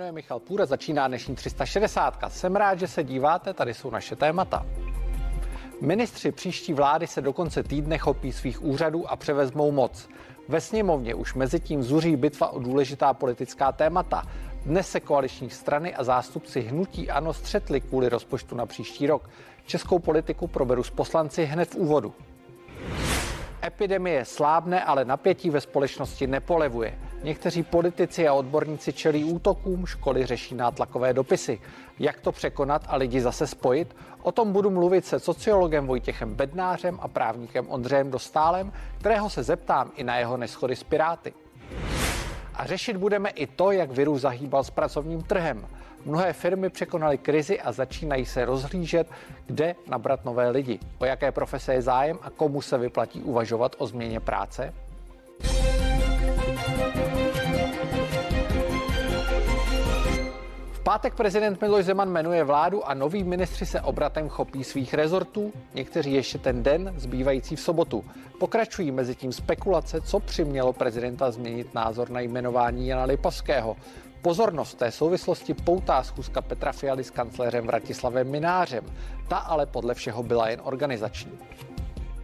Jmenuji Michal Půra, začíná dnešní 360. Jsem rád, že se díváte, tady jsou naše témata. Ministři příští vlády se do konce týdne chopí svých úřadů a převezmou moc. Ve sněmovně už mezi tím zuří bitva o důležitá politická témata. Dnes se koaliční strany a zástupci hnutí ANO střetli kvůli rozpočtu na příští rok. Českou politiku proberu s poslanci hned v úvodu. Epidemie slábne, ale napětí ve společnosti nepolevuje. Někteří politici a odborníci čelí útokům, školy řeší nátlakové dopisy. Jak to překonat a lidi zase spojit? O tom budu mluvit se sociologem Vojtěchem Bednářem a právníkem Ondřejem Dostálem, kterého se zeptám i na jeho neschody s Piráty. A řešit budeme i to, jak virus zahýbal s pracovním trhem. Mnohé firmy překonaly krizi a začínají se rozhlížet, kde nabrat nové lidi. O jaké profese je zájem a komu se vyplatí uvažovat o změně práce? Pátek prezident Miloš Zeman jmenuje vládu a noví ministři se obratem chopí svých rezortů, někteří ještě ten den, zbývající v sobotu. Pokračují mezi tím spekulace, co přimělo prezidenta změnit názor na jmenování Jana Lipavského. Pozornost té souvislosti poutá schůzka Petra Fialy s kancléřem Vratislavem Minářem. Ta ale podle všeho byla jen organizační.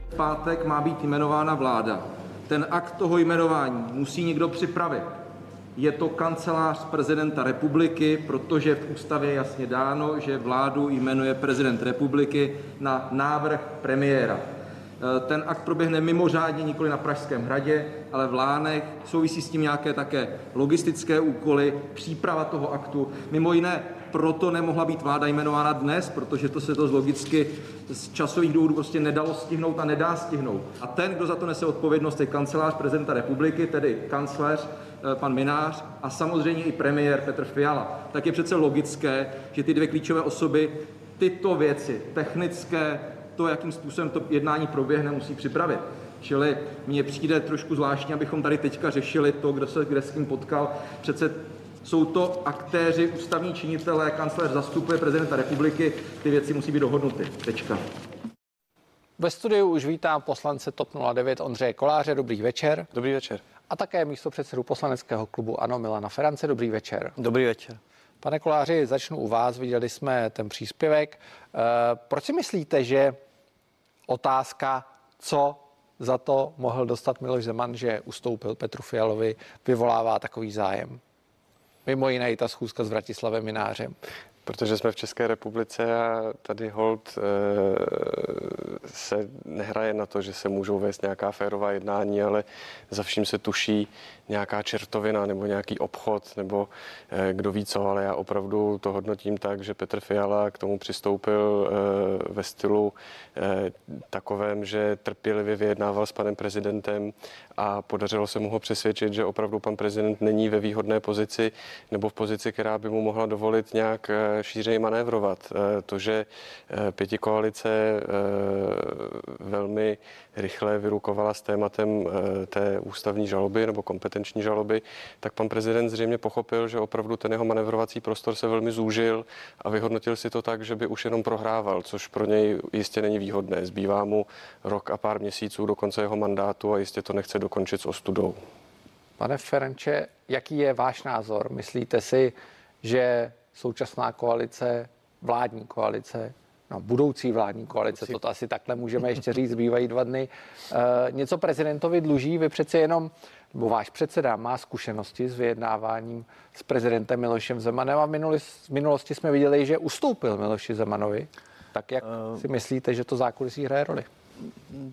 V pátek má být jmenována vláda. Ten akt toho jmenování musí někdo připravit. Je to kancelář prezidenta republiky, protože v ústavě je jasně dáno, že vládu jmenuje prezident republiky na návrh premiéra. Eh, ten akt proběhne mimořádně nikoli na Pražském hradě, ale v Lánech. Souvisí s tím nějaké také logistické úkoly, příprava toho aktu. Mimo jiné, proto nemohla být vláda jmenována dnes, protože to se to z logicky z časových důvodů prostě nedalo stihnout a nedá stihnout. A ten, kdo za to nese odpovědnost, je kancelář prezidenta republiky, tedy kancléř pan Minář a samozřejmě i premiér Petr Fiala. Tak je přece logické, že ty dvě klíčové osoby tyto věci technické, to, jakým způsobem to jednání proběhne, musí připravit. Čili mně přijde trošku zvláštní, abychom tady teďka řešili to, kdo se kde s kým potkal. Přece jsou to aktéři, ústavní činitelé, kancléř zastupuje prezidenta republiky, ty věci musí být dohodnuty. Tečka. Ve studiu už vítám poslance TOP 09 Ondřeje Koláře. Dobrý večer. Dobrý večer. A také místo předsedu poslaneckého klubu ANO Milana Ferance. Dobrý večer. Dobrý večer. Pane Koláři, začnu u vás. Viděli jsme ten příspěvek. E, proč si myslíte, že otázka, co za to mohl dostat Miloš Zeman, že ustoupil Petru Fialovi, vyvolává takový zájem. Mimo jiné i ta schůzka s Vratislavem Minářem. Protože jsme v České republice a tady hold e, se nehraje na to, že se můžou vést nějaká férová jednání, ale za vším se tuší nějaká čertovina nebo nějaký obchod nebo e, kdo ví co, ale já opravdu to hodnotím tak, že Petr Fiala k tomu přistoupil e, ve stylu takovém, že trpělivě vyjednával s panem prezidentem a podařilo se mu ho přesvědčit, že opravdu pan prezident není ve výhodné pozici nebo v pozici, která by mu mohla dovolit nějak šířeji manévrovat. To, že pěti koalice velmi rychle vyrukovala s tématem té ústavní žaloby nebo kompetenční žaloby, tak pan prezident zřejmě pochopil, že opravdu ten jeho manevrovací prostor se velmi zúžil a vyhodnotil si to tak, že by už jenom prohrával, což pro něj jistě není výhodné. Zbývá mu rok a pár měsíců do konce jeho mandátu a jistě to nechce dokončit s ostudou. Pane Ferenče, jaký je váš názor? Myslíte si, že současná koalice, vládní koalice, no, budoucí vládní koalice, to asi takhle můžeme ještě říct, zbývají dva dny, e, něco prezidentovi dluží, vy přeci jenom, nebo váš předseda má zkušenosti s vyjednáváním s prezidentem Milošem Zemanem a v minulosti jsme viděli, že ustoupil Miloši Zemanovi. Tak jak uh, si myslíte, že to zákulisí hraje roli?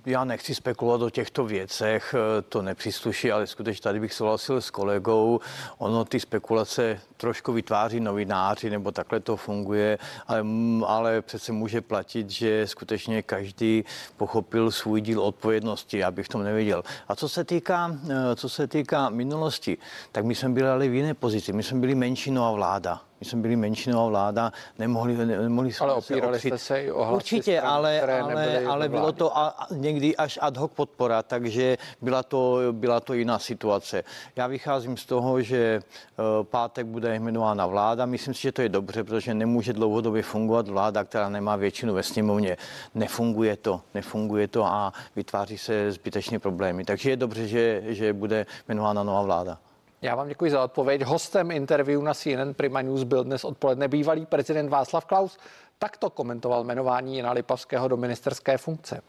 Já nechci spekulovat o těchto věcech, to nepřísluší, ale skutečně tady bych souhlasil s kolegou. Ono ty spekulace trošku vytváří novináři, nebo takhle to funguje, ale, ale přece může platit, že skutečně každý pochopil svůj díl odpovědnosti, já bych tom nevěděl. A co se týká, co se týká minulosti, tak my jsme byli ale v jiné pozici. My jsme byli menšinová vláda my jsme byli menšinová vláda, nemohli, ne, nemohli jsme Ale opírali se jste se i o Určitě, stran, ale, ale, ale bylo to a, a někdy až ad hoc podpora, takže byla to, byla to jiná situace. Já vycházím z toho, že uh, pátek bude jmenována vláda. Myslím si, že to je dobře, protože nemůže dlouhodobě fungovat vláda, která nemá většinu ve sněmovně. Nefunguje to, nefunguje to a vytváří se zbytečně problémy. Takže je dobře, že, že bude jmenována nová vláda. Já vám děkuji za odpověď. Hostem interview na CNN Prima News byl dnes odpoledne bývalý prezident Václav Klaus. Takto komentoval jmenování Jana Lipavského do ministerské funkce.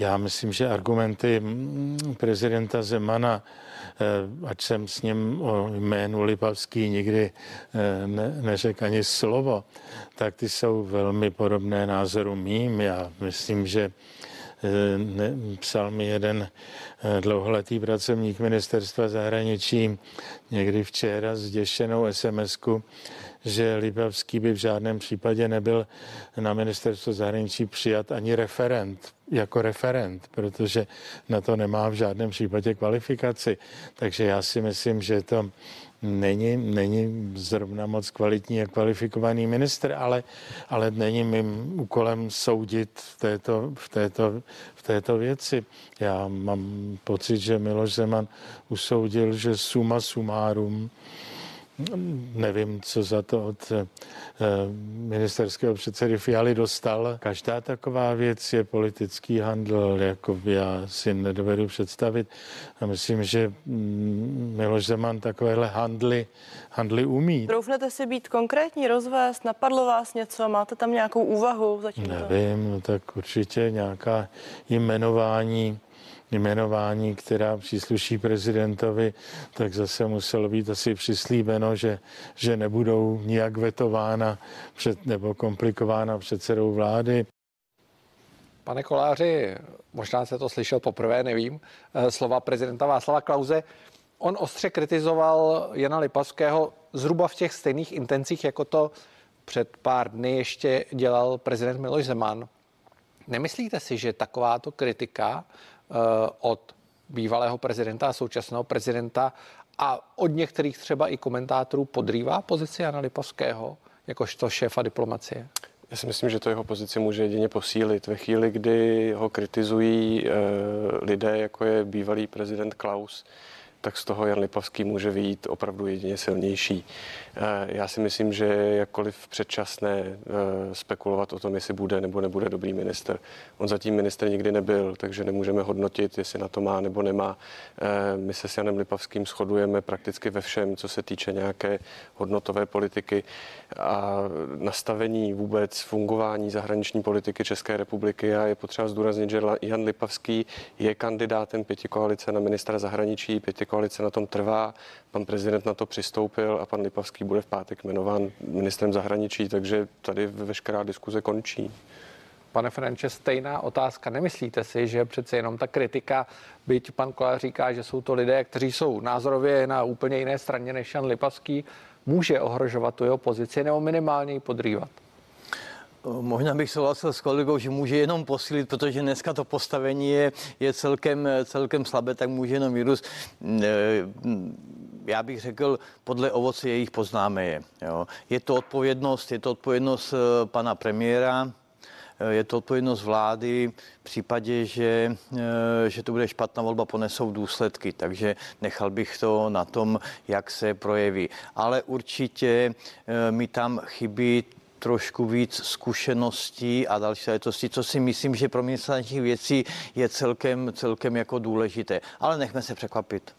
Já myslím, že argumenty prezidenta Zemana, eh, ať jsem s ním o jménu Lipavský nikdy eh, ne, neřekl ani slovo, tak ty jsou velmi podobné názoru mým. Já myslím, že ne, psal mi jeden dlouholetý pracovník ministerstva zahraničí někdy včera zděšenou SMS-ku, že Libavský by v žádném případě nebyl na ministerstvo zahraničí přijat ani referent, jako referent, protože na to nemá v žádném případě kvalifikaci. Takže já si myslím, že to není, není zrovna moc kvalitní a kvalifikovaný minister, ale, ale není mým úkolem soudit v této, v, této, v této věci. Já mám pocit, že Miloš Zeman usoudil, že suma sumárum nevím, co za to od eh, ministerského předsedy Fialy dostal. Každá taková věc je politický handl, jako já si nedovedu představit. A myslím, že mm, Miloš Zeman takovéhle handly, handly umí. Troufnete si být konkrétní, rozvést, napadlo vás něco, máte tam nějakou úvahu zatím? Nevím, no tak určitě nějaká jmenování jmenování, která přísluší prezidentovi, tak zase muselo být asi přislíbeno, že, že nebudou nijak vetována před, nebo komplikována předsedou vlády. Pane Koláři, možná se to slyšel poprvé, nevím, eh, slova prezidenta Václava Klauze. On ostře kritizoval Jana Lipavského zhruba v těch stejných intencích, jako to před pár dny ještě dělal prezident Miloš Zeman. Nemyslíte si, že takováto kritika od bývalého prezidenta a současného prezidenta a od některých třeba i komentátorů podrývá pozici Jana Lipavského jakožto šéfa diplomacie? Já si myslím, že to jeho pozici může jedině posílit. Ve chvíli, kdy ho kritizují e, lidé, jako je bývalý prezident Klaus, tak z toho Jan Lipavský může vyjít opravdu jedině silnější. Eh, já si myslím, že jakkoliv předčasné eh, spekulovat o tom, jestli bude nebo nebude dobrý minister. On zatím minister nikdy nebyl, takže nemůžeme hodnotit, jestli na to má nebo nemá. Eh, my se s Janem Lipavským shodujeme prakticky ve všem, co se týče nějaké hodnotové politiky a nastavení vůbec fungování zahraniční politiky České republiky. A je potřeba zdůraznit, že Jan Lipavský je kandidátem pěti koalice na ministra zahraničí. Pěti koalice na tom trvá. Pan prezident na to přistoupil a pan Lipavský bude v pátek jmenován ministrem zahraničí, takže tady veškerá diskuze končí. Pane Franče, stejná otázka. Nemyslíte si, že přece jenom ta kritika, byť pan Kolář říká, že jsou to lidé, kteří jsou názorově na úplně jiné straně než Jan Lipavský, může ohrožovat tu jeho pozici nebo minimálně ji podrývat? Možná bych souhlasil s kolegou, že může jenom posílit, protože dneska to postavení je, je celkem, celkem slabé, tak může jenom vyrůst. Já bych řekl, podle ovoce jejich poznáme je. Jo. Je to odpovědnost, je to odpovědnost eh, pana premiéra, eh, je to odpovědnost vlády v případě, že, eh, že to bude špatná volba, ponesou důsledky, takže nechal bych to na tom, jak se projeví. Ale určitě mi tam chybí trošku víc zkušeností a další záležitostí, co si myslím, že pro mě věcí je celkem, celkem jako důležité. Ale nechme se překvapit.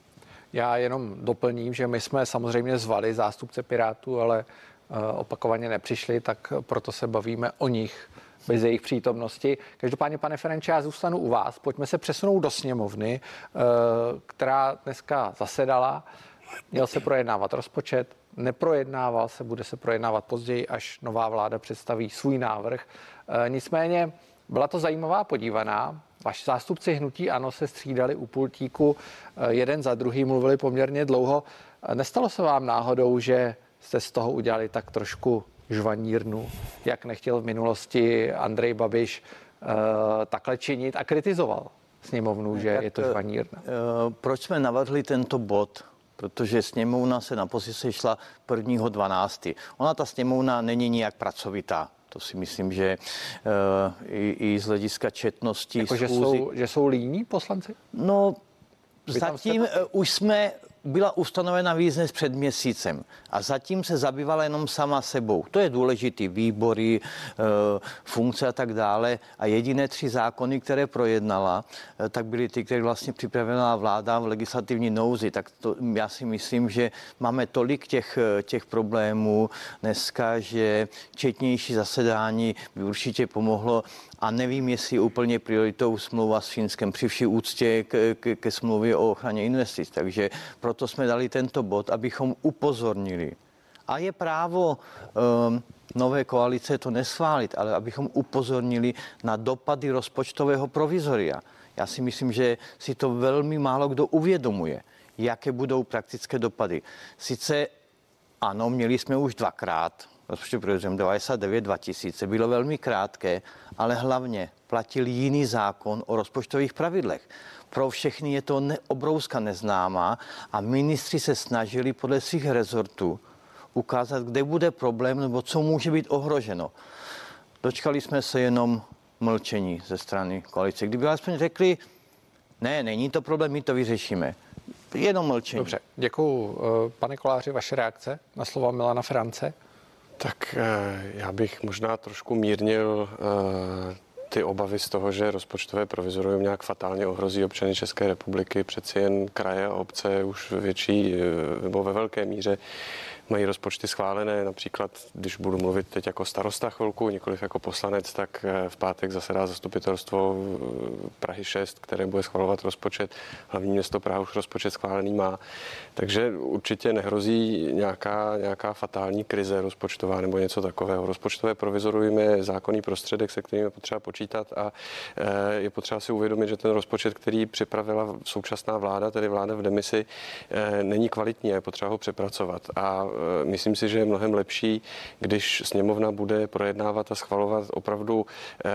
Já jenom doplním, že my jsme samozřejmě zvali zástupce Pirátů, ale eh, opakovaně nepřišli, tak proto se bavíme o nich bez jejich přítomnosti. Každopádně, pane Ferenče, já zůstanu u vás. Pojďme se přesunout do sněmovny, eh, která dneska zasedala. Měl se projednávat rozpočet, neprojednával se, bude se projednávat později, až nová vláda představí svůj návrh. E, nicméně byla to zajímavá podívaná. Vaši zástupci hnutí ANO se střídali u pultíku, e, jeden za druhý mluvili poměrně dlouho. E, nestalo se vám náhodou, že jste z toho udělali tak trošku žvanírnu, jak nechtěl v minulosti Andrej Babiš takhle činit a kritizoval sněmovnu, že je to žvanírna? Proč jsme navrhli tento bod? Protože sněmovna se naposledy sešla 1.12. Ona ta sněmovna není nijak pracovitá. To si myslím, že uh, i, i z hlediska četnosti jako, že jsou, že jsou líní poslanci? No, Vy zatím uh, už jsme byla ustanovena víc než před měsícem a zatím se zabývala jenom sama sebou. To je důležitý, výbory, eh, funkce a tak dále. A jediné tři zákony, které projednala, eh, tak byly ty, které vlastně připravila vláda v legislativní nouzi. Tak to, já si myslím, že máme tolik těch, eh, těch problémů dneska, že četnější zasedání by určitě pomohlo a nevím, jestli úplně prioritou smlouva s Finskem při vší úctě ke, ke, ke smlouvě o ochraně investic. Takže proto jsme dali tento bod, abychom upozornili. A je právo um, nové koalice to neschválit, ale abychom upozornili na dopady rozpočtového provizoria. Já si myslím, že si to velmi málo kdo uvědomuje, jaké budou praktické dopady. Sice ano, měli jsme už dvakrát rozpočtu provizorium 99 2000, bylo velmi krátké, ale hlavně platil jiný zákon o rozpočtových pravidlech. Pro všechny je to ne, obrovská neznámá a ministři se snažili podle svých rezortů ukázat, kde bude problém nebo co může být ohroženo. Dočkali jsme se jenom mlčení ze strany koalice. Kdyby alespoň řekli, ne, není to problém, my to vyřešíme. Jenom mlčení. Dobře, děkuji. Eh, pane Koláři, vaše reakce na slova Milana France? Tak eh, já bych možná trošku mírnil eh, ty obavy z toho, že rozpočtové provizorium nějak fatálně ohrozí občany České republiky. Přeci jen kraje a obce už větší nebo ve velké míře mají rozpočty schválené. Například, když budu mluvit teď jako starosta chvilku, nikoliv jako poslanec, tak eh, v pátek zasedá zastupitelstvo eh, Prahy 6, které bude schvalovat rozpočet. Hlavní město Praha už rozpočet schválený má. Takže určitě nehrozí nějaká, nějaká fatální krize rozpočtová nebo něco takového. Rozpočtové provizorium je zákonný prostředek, se kterým je potřeba počítat a eh, je potřeba si uvědomit, že ten rozpočet, který připravila současná vláda, tedy vláda v demisi, není kvalitní a je potřeba ho přepracovat. A myslím si, že je mnohem lepší, když sněmovna bude projednávat a schvalovat opravdu eh,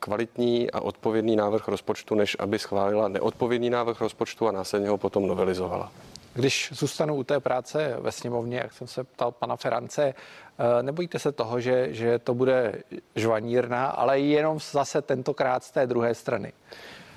kvalitní a odpovědný návrh rozpočtu, než aby schválila neodpovědný návrh rozpočtu a následně ho potom novelizovala. Když zůstanu u té práce ve sněmovně, jak jsem se ptal pana Ferance, eh, nebojíte se toho, že, že to bude žvanírna, ale jenom zase tentokrát z té druhé strany?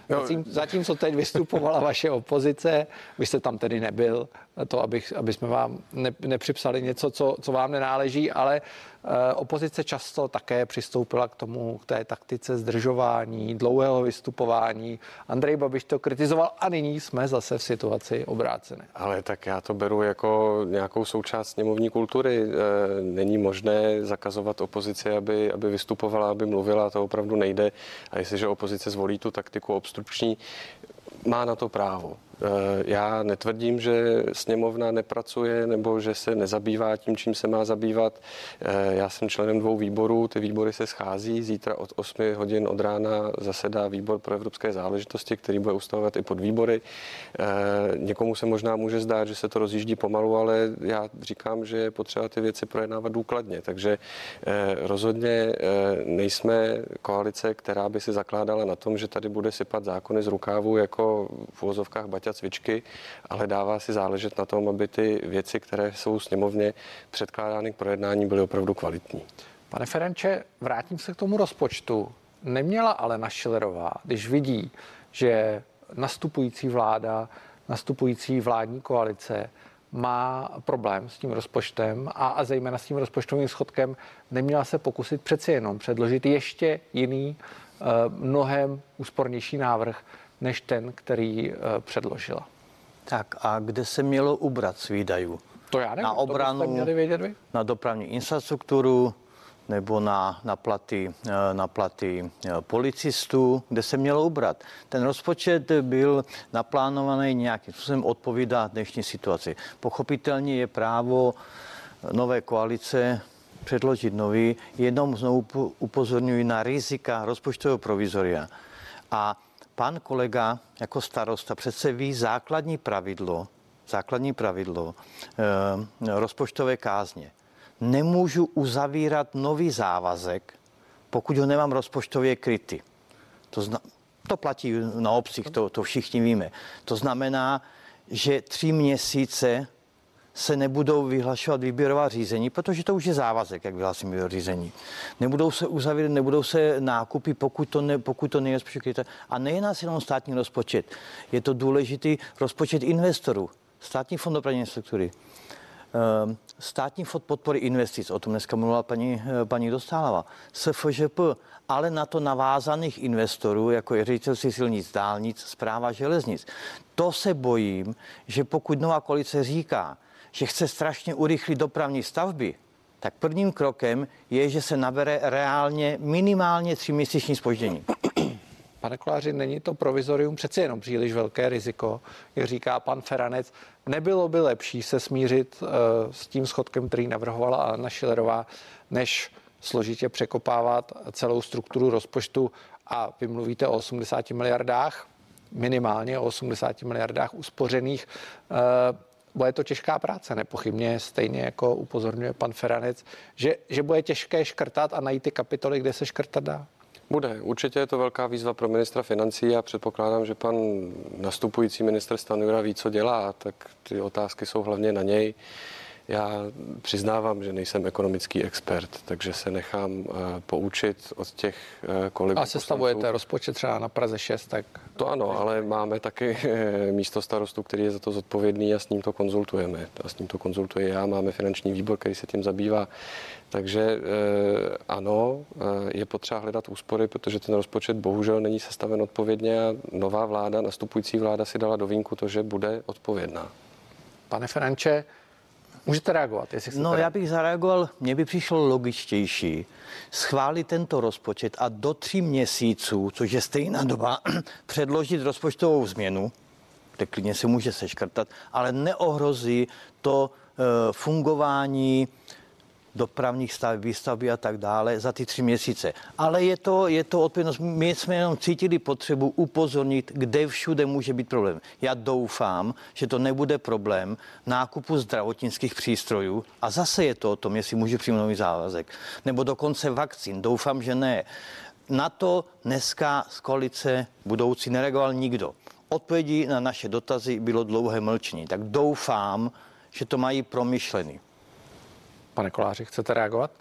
Zatím, zatímco teď vystupovala vaše opozice, vy jste tam tedy nebyl, to, abych, aby jsme vám ne, nepřipsali něco, co, co vám nenáleží, ale Eh, opozice často také přistoupila k tomu, k té taktice zdržování, dlouhého vystupování. Andrej Babiš to kritizoval a nyní jsme zase v situaci obrácené. Ale tak já to beru jako nějakou součást sněmovní kultury. Eh, není možné zakazovat opozici, aby, aby vystupovala, aby mluvila, to opravdu nejde. A jestliže opozice zvolí tu taktiku obstrukční, má na to právo. Eh, já netvrdím, že sněmovna nepracuje nebo že se nezabývá tím, čím se má zabývat. Eh, já jsem členem dvou výborů, ty výbory se schází. Zítra od 8 hodin od rána zasedá výbor pro evropské záležitosti, který bude ustavovat i podvýbory. Eh, někomu se možná může zdát, že se to rozjíždí pomalu, ale já říkám, že je potřeba ty věci projednávat důkladně. Takže rozhodně nejsme koalice, která by si zakládala na tom, že tady bude sypat zákony z rukávu jako v uvozovkách Baťa a cvičky, ale dává si záležet na tom, aby ty věci, které jsou sněmovně předkládány k projednání, byly opravdu kvalitní. Pane Ferenče, vrátím se k tomu rozpočtu. Neměla Alena Šilerová, když vidí, že nastupující vláda, nastupující vládní koalice má problém s tím rozpočtem a, a zejména s tím rozpočtovým schodkem, neměla se pokusit přeci jenom předložit ještě jiný, eh, mnohem úspornější návrh, než ten, který eh, předložila. Tak a kde se mělo ubrat z výdajů? To já nevím, na obranu, to měli vědět vy? na dopravní infrastrukturu, nebo na, na, platy, eh, na platy eh, policistů, kde se mělo ubrat. Ten rozpočet byl naplánovaný nějakým způsobem odpovídá dnešní situaci. Pochopitelně je právo nové koalice předložit nový, jenom znovu upozorňuji na rizika rozpočtového provizoria. A pan kolega jako starosta přece ví základní pravidlo, základní pravidlo e, rozpočtové kázně. Nemůžu uzavírat nový závazek, pokud ho nemám rozpočtově kryty. To, zna, to platí na obcích, to, to všichni víme. To znamená, že tři měsíce se nebudou vyhlašovat výběrová řízení, protože to už je závazek, jak vyhlásím výběrové řízení. Nebudou se uzavírat, nebudou se nákupy, pokud to, ne, pokud to nejde A nejedná se jenom státní rozpočet. Je to důležitý rozpočet investorů. Státní fond dopravní struktury, ehm, Státní fond podpory investic, o tom dneska mluvila paní, eh, paní Dostálova, SFŽP, ale na to navázaných investorů, jako je ředitelství silnic, dálnic, zpráva železnic. To se bojím, že pokud nová koalice říká, že chce strašně urychlit dopravní stavby, tak prvním krokem je, že se nabere reálně minimálně tři měsíční spoždění. Pane Koláři, není to provizorium přece jenom příliš velké riziko, jak říká pan Feranec. Nebylo by lepší se smířit uh, s tím schodkem, který navrhovala Anna Šilerová, než složitě překopávat celou strukturu rozpočtu a vy mluvíte o 80 miliardách, minimálně o 80 miliardách uspořených. Uh, bude to těžká práce, nepochybně, stejně jako upozorňuje pan Feranec, že, že bude těžké škrtat a najít ty kapitoly, kde se škrtat dá. Bude. Určitě je to velká výzva pro ministra financí a předpokládám, že pan nastupující minister Stanura ví, co dělá, tak ty otázky jsou hlavně na něj. Já přiznávám, že nejsem ekonomický expert, takže se nechám uh, poučit od těch uh, kolegů. A sestavujete rozpočet třeba na Praze 6, tak... To ano, ale máme taky uh, místo starostu, který je za to zodpovědný a s ním to konzultujeme. A s ním to konzultuji já, máme finanční výbor, který se tím zabývá. Takže ano, je potřeba hledat úspory, protože ten rozpočet bohužel není sestaven odpovědně a nová vláda, nastupující vláda si dala do vínku to, že bude odpovědná. Pane Feranče, Můžete reagovat, jestli chcete. No, já bych zareagoval, mně by přišlo logičtější schválit tento rozpočet a do tří měsíců, což je stejná doba, předložit rozpočtovou změnu, kde klidně se může seškrtat, ale neohrozí to uh, fungování dopravních staveb, výstavby a tak dále za ty tři měsíce. Ale je to, je to odpovědnost. My jsme jenom cítili potřebu upozornit, kde všude může být problém. Já doufám, že to nebude problém nákupu zdravotnických přístrojů a zase je to o tom, jestli může přijmout nový závazek. Nebo dokonce vakcín. Doufám, že ne. Na to dneska z koalice budoucí nereagoval nikdo. Odpovědi na naše dotazy bylo dlouhé mlčení. Tak doufám, že to mají promyšlený. Pane Koláři, chcete reagovat?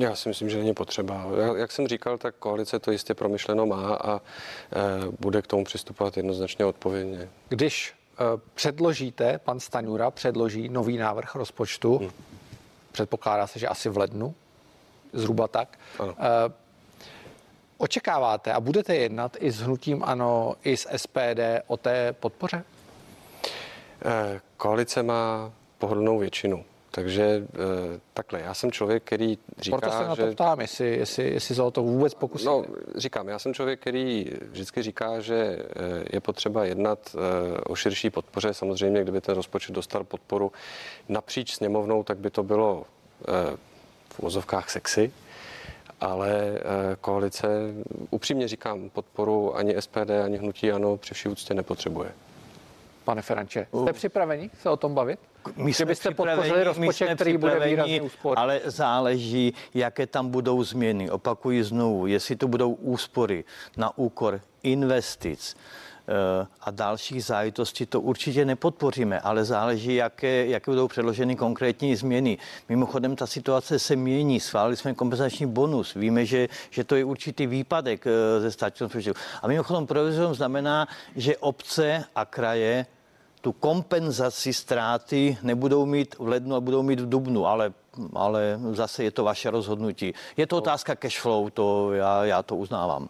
Já si myslím, že není potřeba. Jak jsem říkal, tak koalice to jistě promyšleno má a e, bude k tomu přistupovat jednoznačně odpovědně. Když e, předložíte, pan Staňura předloží nový návrh rozpočtu, hmm. předpokládá se, že asi v lednu, zhruba tak. Ano. E, očekáváte a budete jednat i s hnutím ANO, i s SPD o té podpoře? Koalice má pohodlnou většinu. Takže eh, takhle, já jsem člověk, který říká, Proto se na to ptám, jestli, jestli, jestli se o to vůbec pokusí. No, říkám, já jsem člověk, který vždycky říká, že eh, je potřeba jednat eh, o širší podpoře. Samozřejmě, kdyby ten rozpočet dostal podporu napříč sněmovnou, tak by to bylo v uvozovkách sexy, ale koalice, upřímně říkám, podporu ani SPD, ani hnutí ANO při vší úctě nepotřebuje. Pane Feranče, jste připraveni se o tom bavit? My jsme byste podpořili rozpočet, který bude výrazně úspor. Ale záleží, jaké tam budou změny. Opakuji znovu, jestli to budou úspory na úkor investic, eh, a dalších zájitostí to určitě nepodpoříme, ale záleží, jaké, jaké budou předloženy konkrétní změny. Mimochodem, ta situace se mění. Schválili jsme kompenzační bonus. Víme, že, že to je určitý výpadek eh, ze státního rozpočtu. A mimochodem, provizorium znamená, že obce a kraje tu kompenzaci ztráty nebudou mít v lednu a budou mít v dubnu, ale, ale zase je to vaše rozhodnutí. Je to otázka cash flow, to já, já to uznávám.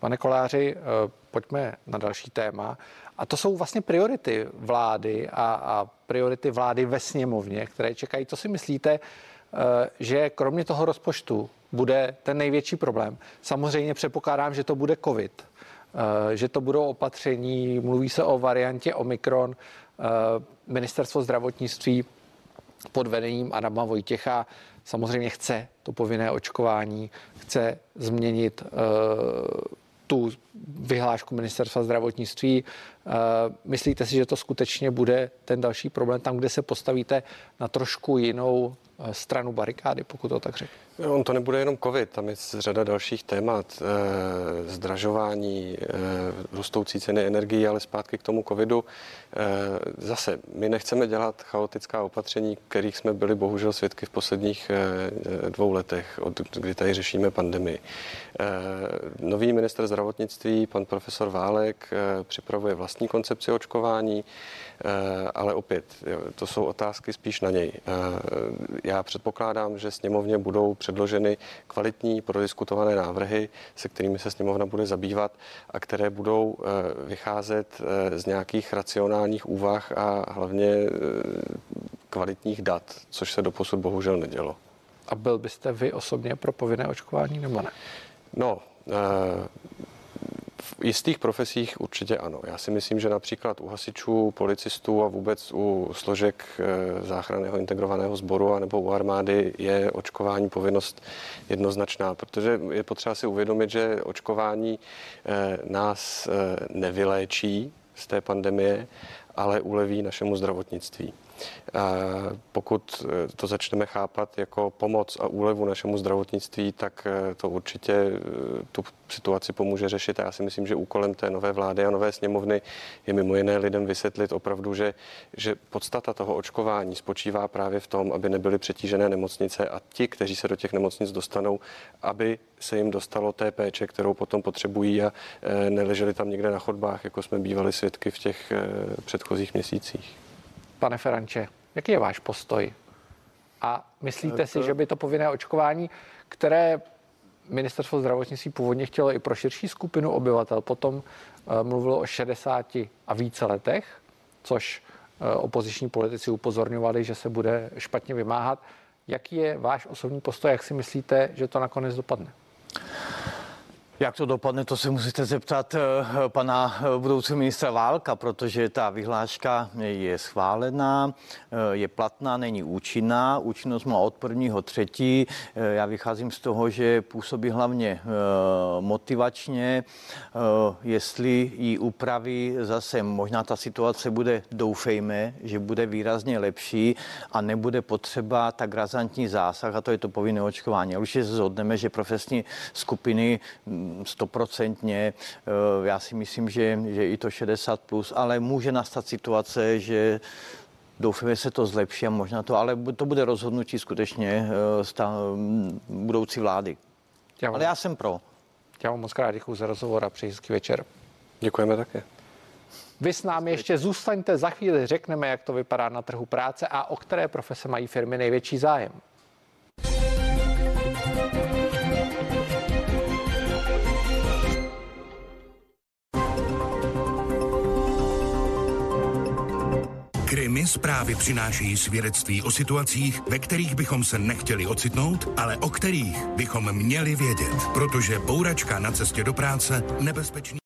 Pane Koláři, eh, pojďme na další téma. A to jsou vlastně priority vlády a, a priority vlády ve sněmovně, které čekají. Co si myslíte, eh, že kromě toho rozpočtu bude ten největší problém? Samozřejmě předpokládám, že to bude COVID. Eh, že to budou opatření, mluví se o variantě Omikron, eh, ministerstvo zdravotnictví pod vedením Adama Vojtěcha samozřejmě chce to povinné očkování, chce změnit eh, tu vyhlášku ministerstva zdravotnictví. Myslíte si, že to skutečně bude ten další problém tam, kde se postavíte na trošku jinou stranu barikády, pokud to tak řeknu? On to nebude jenom covid, tam je řada dalších témat, e, zdražování, rostoucí ceny energií, ale zpátky k tomu covidu. Zase, my nechceme dělat chaotická opatření, kterých jsme byli bohužel svědky v posledních dvou letech, od kdy tady řešíme pandemii. Nový minister zdravotnictví, pan profesor Válek, připravuje vlastní koncepci očkování, ale opět, to jsou otázky spíš na něj. Já předpokládám, že sněmovně budou předloženy kvalitní prodiskutované návrhy, se kterými se sněmovna bude zabývat a které budou vycházet z nějakých racionálních úvah a hlavně kvalitních dat, což se doposud bohužel nedělo. A byl byste vy osobně pro povinné očkování nebo ne? No, eh, v jistých profesích určitě ano. Já si myslím, že například u hasičů, policistů a vůbec u složek eh, záchranného integrovaného sboru a nebo u armády je očkování povinnost jednoznačná, protože je potřeba si uvědomit, že očkování eh, nás nevyléčí z té pandemie, ale uleví našemu zdravotnictví. Pokud eh, to začneme chápat jako pomoc a úlevu našemu zdravotnictví, tak eh, to určitě eh, tu situaci pomůže řešit. A já si myslím, že úkolem té nové vlády a nové sněmovny je mimo jiné lidem vysvětlit opravdu, že, že podstata toho očkování spočívá právě v tom, aby nebyly přetížené nemocnice a ti, kteří se do těch nemocnic dostanou, aby se jim dostalo té péče, kterou potom potřebují a neleželi tam někde na chodbách, jako jsme bývali svědky v těch předchozích měsících. Pane Feranče, jaký je váš postoj? A myslíte si, že by to povinné očkování, které ministerstvo zdravotnictví původně chtělo i pro širší skupinu obyvatel, potom uh, mluvilo o 60 a více letech, což uh, opoziční politici upozorňovali, že se bude špatně vymáhat. Jaký je váš osobní postoj, jak si myslíte, že to nakonec dopadne? Jak to dopadne, to se musíte zeptat eh, pana eh, budoucího ministra Válka, protože ta vyhláška je schválená, eh, je platná, není účinná. Účinnost má od prvního třetí. Já vycházím z toho, že působí hlavně motivačně. Jestli ji upraví zase, možná ta situace bude, doufejme, že bude výrazně lepší a nebude potřeba tak razantní zásah, a to je to povinné očkování. Už se zhodneme, že profesní skupiny stoprocentně. Eh, já si myslím, že, že i to 60 plus, ale může nastat situace, že Doufáme, že se to zlepší a možná to, ale to bude rozhodnutí skutečně eh, sta, mm, budoucí vlády. Já vám, ale já jsem pro. Já vám moc krát děkuji za rozhovor a přeji hezký večer. Děkujeme také. Vy s námi ještě zůstaňte, za chvíli řekneme, jak to vypadá na trhu práce a o které profese mají firmy největší zájem. Krimi zprávy přinášejí svědectví o situacích, ve kterých bychom se nechtěli ocitnout, ale o kterých bychom měli vědět, protože bouračka na cestě do práce nebezpečný